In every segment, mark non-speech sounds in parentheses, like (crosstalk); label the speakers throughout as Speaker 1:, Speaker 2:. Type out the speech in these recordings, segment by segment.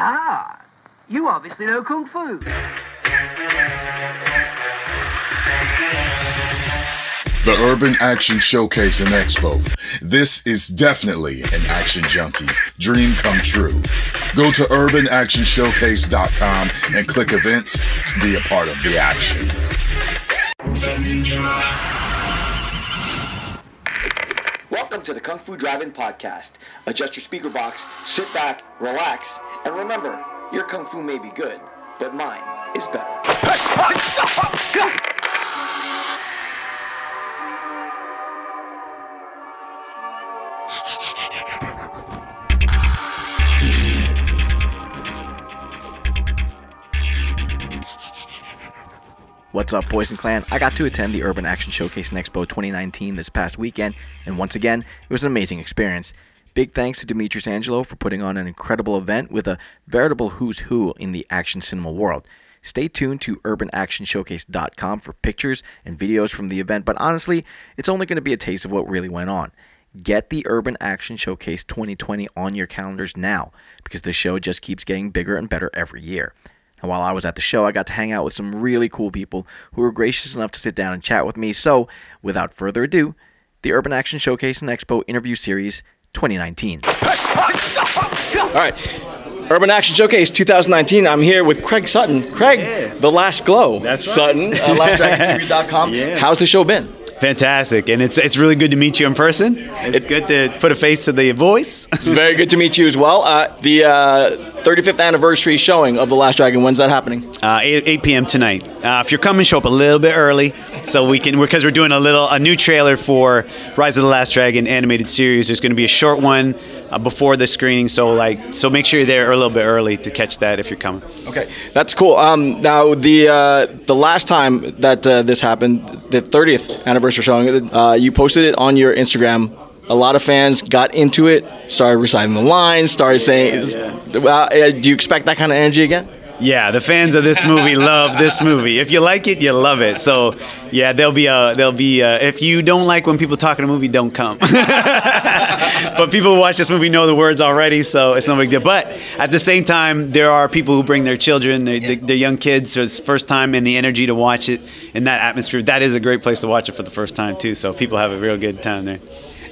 Speaker 1: Ah, you obviously know Kung Fu.
Speaker 2: The Urban Action Showcase and Expo. This is definitely an Action Junkie's dream come true. Go to urbanactionshowcase.com and click events to be a part of the action.
Speaker 3: Welcome to the Kung Fu Drive-In Podcast. Adjust your speaker box, sit back, relax, and remember, your Kung Fu may be good, but mine is better.
Speaker 4: What's up, and Clan? I got to attend the Urban Action Showcase and Expo 2019 this past weekend, and once again, it was an amazing experience. Big thanks to Demetrius Angelo for putting on an incredible event with a veritable who's who in the action cinema world. Stay tuned to urbanactionshowcase.com for pictures and videos from the event, but honestly, it's only going to be a taste of what really went on. Get the Urban Action Showcase 2020 on your calendars now because the show just keeps getting bigger and better every year. And while I was at the show, I got to hang out with some really cool people who were gracious enough to sit down and chat with me. So, without further ado, the Urban Action Showcase and Expo Interview Series 2019. All right. Urban Action Showcase 2019. I'm here with Craig Sutton. Craig, the last glow.
Speaker 5: That's right.
Speaker 4: Sutton, uh, (laughs) lastdragontv.com.
Speaker 5: Yeah.
Speaker 4: How's the show been?
Speaker 5: Fantastic, and it's it's really good to meet you in person. It's good to put a face to the voice.
Speaker 4: Very good to meet you as well. Uh, the uh, 35th anniversary showing of The Last Dragon. When's that happening?
Speaker 5: Uh, 8, 8 p.m. tonight. Uh, if you're coming, show up a little bit early so we can because we're doing a little a new trailer for Rise of the Last Dragon animated series. There's going to be a short one uh, before the screening, so like so make sure you're there a little bit early to catch that if you're coming.
Speaker 4: Okay, that's cool. Um, now the uh, the last time that uh, this happened, the 30th anniversary showing, uh, you posted it on your Instagram. A lot of fans got into it, started reciting the lines, started saying, Uh, uh, "Do you expect that kind of energy again?"
Speaker 5: Yeah, the fans of this movie (laughs) love this movie. If you like it, you love it. So, yeah, there'll be a there'll be a, if you don't like when people talk in a movie, don't come. (laughs) but people who watch this movie know the words already, so it's no big deal. But at the same time, there are people who bring their children, their, their, their young kids, for the first time, and the energy to watch it in that atmosphere. That is a great place to watch it for the first time too. So people have a real good time there.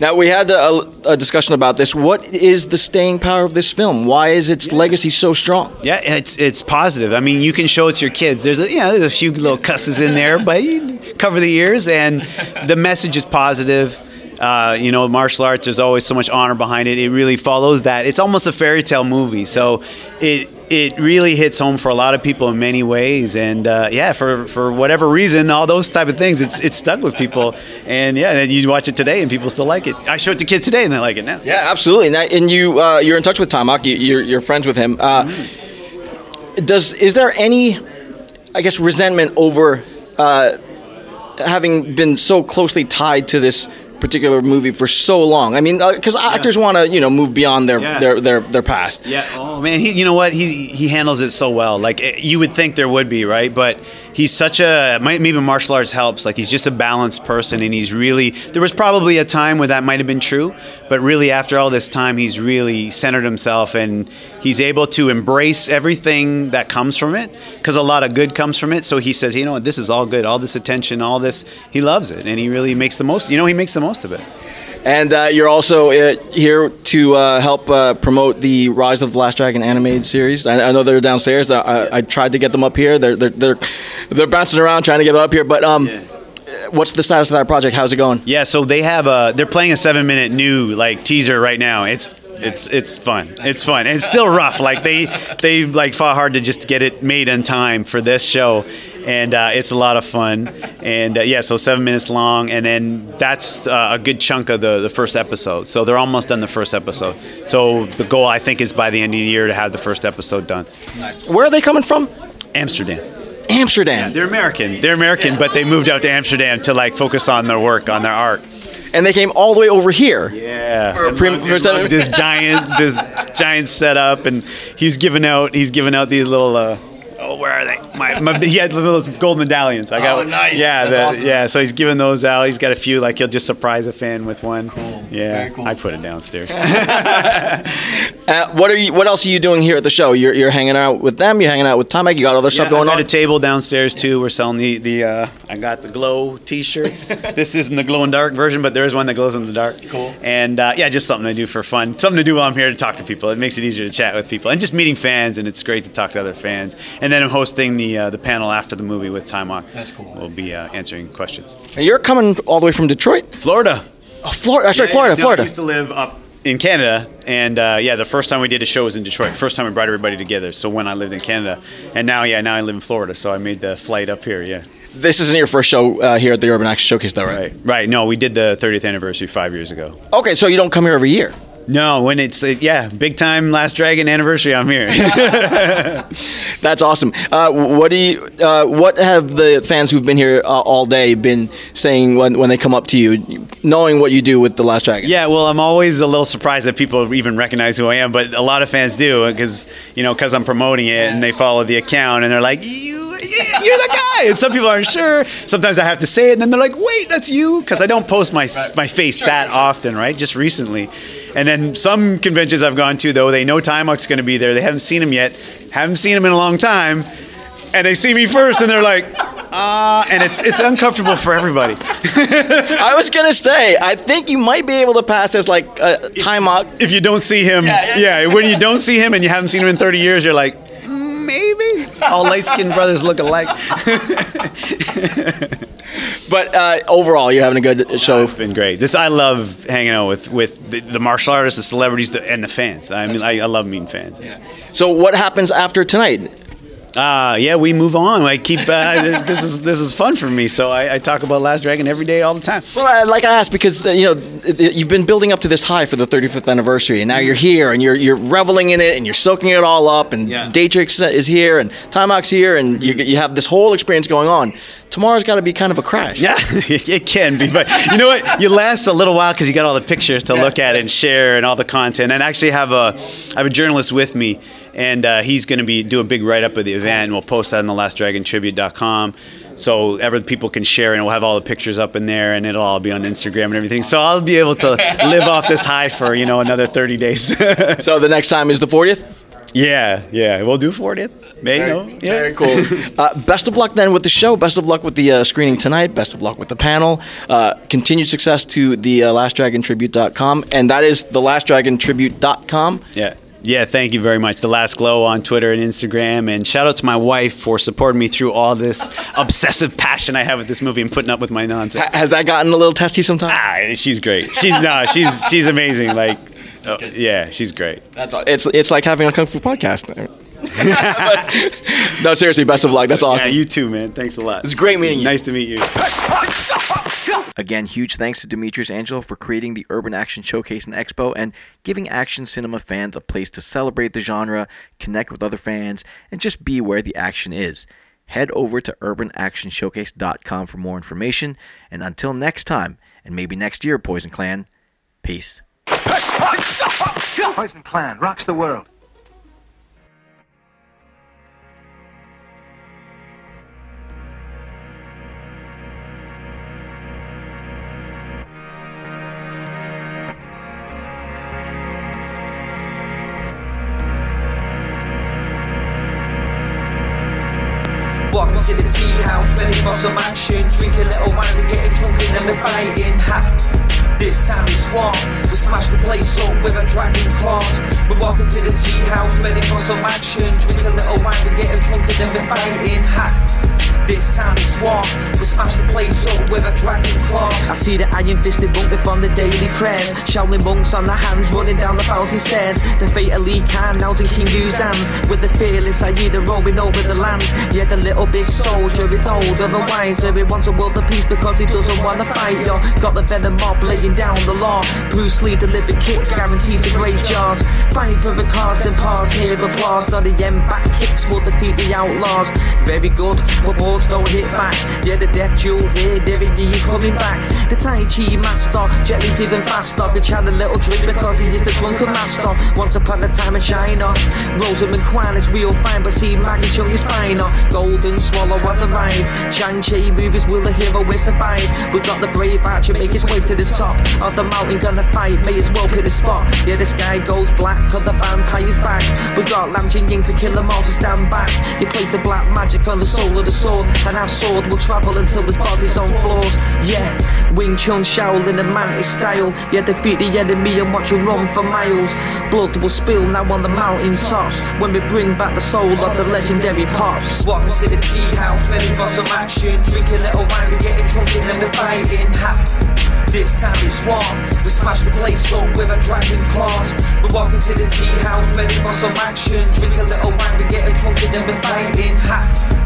Speaker 4: Now we had a, a discussion about this. What is the staying power of this film? Why is its legacy so strong?
Speaker 5: Yeah, it's it's positive. I mean, you can show it to your kids. There's a you know, there's a few little cusses in there, but you cover the ears, and the message is positive. Uh, you know, martial arts. There's always so much honor behind it. It really follows that. It's almost a fairy tale movie, so it it really hits home for a lot of people in many ways. And uh, yeah, for for whatever reason, all those type of things, it's it's stuck with people. And yeah, and you watch it today, and people still like it. I show it to kids today, and they like it now.
Speaker 4: Yeah, absolutely. And, I- and you uh, you're in touch with Taimak. You, you're you're friends with him. Uh, does is there any, I guess, resentment over uh, having been so closely tied to this? particular movie for so long i mean because actors want to you know move beyond their,
Speaker 5: Yeah.
Speaker 4: their their their past
Speaker 5: Yeah. Oh man, he, you know what? He he handles it so well. Like eh, you would think there would be, right? But he's such a maybe martial arts helps. Like he's just a balanced person, and he's really. There was probably a time where that might have been true, but really after all this time, he's really centered himself, and he's able to embrace everything that comes from it, because a lot of good comes from it. So he says, you know what? This is all good. All this attention, all this. He loves it, and he really makes the most. You know, he makes the most of it.
Speaker 4: And uh, you're also uh, here to uh, help uh, promote the Rise of the Last Dragon animated series. I, I know they're downstairs. I, I, I tried to get them up here. They're, they're they're they're bouncing around trying to get up here. But um, what's the status of that project? How's it going?
Speaker 5: Yeah, so they have a they're playing a seven minute new like teaser right now. It's it's it's fun. It's fun. And it's still rough. Like they they like fought hard to just get it made in time for this show, and uh, it's a lot of fun. And uh, yeah, so seven minutes long, and then that's uh, a good chunk of the the first episode. So they're almost done the first episode. So the goal I think is by the end of the year to have the first episode done. Nice.
Speaker 4: Where are they coming from?
Speaker 5: Amsterdam.
Speaker 4: Amsterdam.
Speaker 5: They're American. They're American, but they moved out to Amsterdam to like focus on their work, on their art.
Speaker 4: and they came all the way over here.
Speaker 5: Yeah,
Speaker 4: For a
Speaker 5: And
Speaker 4: for seven-
Speaker 5: this giant, this giant setup, and he's giving out, he's giving out these little, uh, where are they? My, my he had those gold medallions. I got
Speaker 4: Oh, nice.
Speaker 5: Yeah, the-
Speaker 4: awesome.
Speaker 5: yeah. So he's giving those out. He's got a few. Like he'll just surprise a fan with one.
Speaker 4: Cool.
Speaker 5: Yeah,
Speaker 4: cool.
Speaker 5: I put it downstairs. (laughs)
Speaker 4: Uh, what are you? What else are you doing here at the show? You're, you're hanging out with them. You're hanging out with Taimak. You got other stuff
Speaker 5: Yeah,
Speaker 4: going
Speaker 5: I've got
Speaker 4: on.
Speaker 5: a table downstairs too. We're selling the the. Uh, I got the glow T-shirts. (laughs) this isn't the glow in dark version, but there is one that glows in the dark.
Speaker 4: Cool.
Speaker 5: And uh, yeah, just something I do for fun. Something to do while I'm here to talk to people. It makes it easier to chat with people and just meeting fans. And it's great to talk to other fans. And then I'm hosting the uh, the panel after the movie with Taimak.
Speaker 4: That's cool.
Speaker 5: We'll be uh, answering questions.
Speaker 4: And you're coming all the way from Detroit.
Speaker 5: Florida.
Speaker 4: Oh, Florida. Sorry,
Speaker 5: Yeah,
Speaker 4: Florida.
Speaker 5: no,
Speaker 4: Florida.
Speaker 5: I used to live up in Canada, and uh, yeah, the first time we did a show was in Detroit. First time we brought everybody together. So when I lived in Canada, and now yeah, now I live in Florida. So I made the flight up here. Yeah.
Speaker 4: This isn't your first show uh, here at the Urban Action Showcase, though, right?
Speaker 5: Right. Right. No, we did the 30th anniversary five years ago.
Speaker 4: Okay, so you don't come here every year.
Speaker 5: No, when it's uh, yeah, big time Last Dragon anniversary, I'm here. (laughs)
Speaker 4: That's awesome. Uh, what do you? Uh, what have the fans who've been here uh, all day been saying when, when they come up to you, knowing what you do with the Last Dragon?
Speaker 5: yeah, well, I'm always a little surprised that people even recognize who I am, but a lot of fans do because you know because I'm promoting it and they follow the account and they're like, you, you're the guy. And some people aren't sure. Sometimes I have to say it, and then they're like, wait, that's you, because I don't post my my face that often, right? Just recently. And then some conventions I've gone to, though, they know Taimak's going to be there. They haven't seen him yet, haven't seen him in a long time, and they see me first, and they're like, ah, (laughs) and it's it's uncomfortable for everybody. (laughs)
Speaker 4: I was gonna say, I think you might be able to pass as like a Taimak.
Speaker 5: if you don't see him,
Speaker 4: Yeah,
Speaker 5: yeah,
Speaker 4: yeah.
Speaker 5: when you don't see him and you haven't seen him in 30 years, you're like, "Mm, maybe. All light skinned brothers look alike. (laughs)
Speaker 4: But uh, overall, you're having a good show.
Speaker 5: It's been great. This I love hanging out with with the, the martial artists, the celebrities, the, and the fans. I mean, I, I love meeting fans. Yeah.
Speaker 4: So what happens after tonight?
Speaker 5: Uh, yeah, we move on. I keep uh, (laughs) this is this is fun for me. So I, I talk about Last Dragon every day, all the time.
Speaker 4: Well, I- like I asked, because uh, you know it- it- you've been building up to this high for the 35th anniversary, and now you're here, and you're you're reveling in it, and you're soaking it all up, and
Speaker 5: Yeah.
Speaker 4: Datrix is here, and Taimak's here, and you, you have this whole experience going on. Tomorrow's got to be kind of a crash.
Speaker 5: Yeah, (laughs) it can be, but you know what? You last a little while because you got all the pictures to look at and share and all the content. And I actually have a, I have a journalist with me, and uh, he's going to be do a big write up of the event, and we'll post that on the LastDragonTribute.com. So ever people can share, and we'll have all the pictures up in there, and it'll all be on Instagram and everything. So I'll be able to live off this high for you know another 30 days. (laughs)
Speaker 4: So the next time is the 40th.
Speaker 5: Yeah, yeah, we'll do 40th. May you know, yeah.
Speaker 4: Very cool. (laughs) uh, best of luck then with the show. Best of luck with the uh, screening tonight. Best of luck with the panel. Uh, continued success to the uh, LastDragonTribute.com, and that is the LastDragonTribute.com.
Speaker 5: Yeah. Yeah, thank you very much. The Last Glow on Twitter and Instagram. And shout out to my wife for supporting me through all this (laughs) obsessive passion I have with this movie and putting up with my nonsense.
Speaker 4: Has that gotten a little testy sometimes?
Speaker 5: Ah, she's great. She's no, she's she's amazing. Like, oh, yeah, she's great.
Speaker 4: That's all. It's it's like having a kung fu podcast. (laughs) no, seriously, best of luck. That's awesome.
Speaker 5: Yeah, you too, man. Thanks a lot.
Speaker 4: It's great meeting you.
Speaker 5: Nice to meet you.
Speaker 4: Again, huge thanks to Demetrius Angelo for creating the Urban Action Showcase and Expo and giving action cinema fans a place to celebrate the genre, connect with other fans, and just be where the action is. Head over to urbanactionshowcase.com for more information. And until next time, and maybe next year, Poison Clan, peace.
Speaker 1: Poison Clan rocks the world.
Speaker 6: Walking to the tea house, ready for some action. Drink a little wine, we getting drunk and then we're fighting. Ha! This time it's war. We smash the place up with a dragon claws. We're walking to the tea house, ready for some action. Drink a little wine, we getting drunk and then we're fighting. Ha! This time it's war. We smash the place up with a dragon claws. I see the iron fisted monk from the daily prayers. Shaolin monks on their hands running down the thousand stairs. The fate of Lee Khan now's in King Hu's hands. With the fearless Aida roaming over the land. Yeah, the little big soldier is older and wiser. He wants a world of peace because he doesn't want to fight. Yo, got the venom mob laying down law. Bruce Lee delivered kicks, guaranteed to break jaws. Fight for the cause, then pause, hear applause. Not the end back kicks will defeat the outlaws. Very good, we're swords don't hit back. Yeah, the death jewels here, Derek Yee's coming back. The Tai Chi master, Jet Li's even faster. Could chant a little drink because he is the drunken master. Once upon a time in China, Rosamund Kwan is real fine, but see Maggie Cheung is finer. Golden Swallow was arrived. Shang-Chi movies will the hero will survive. We got the brave archer make his way to the top of the mountain, gonna fight. May as well pick the spot. Yeah, the sky goes black, cause the vampire's back. We got Lam Ching Ying to kill them all, so stand back. You place the black magic on the soul of the sword, and our sword will travel until his body's on floors. Yeah, Wing Chun Shaolin and Mantis style. Yeah, defeat the enemy and watch him run for miles. Blood will spill now on the mountain tops when we bring back the soul of the legendary pops. Welcome to the tea house, ready for some action. Drink a little wine, we're getting drunk and then we're fighting. Ha. This time it's war. We smash the place up with a dragon claws. We're walking to the tea house, ready for some action. Drink a little wine, we a drunk and then we're fighting. Ha.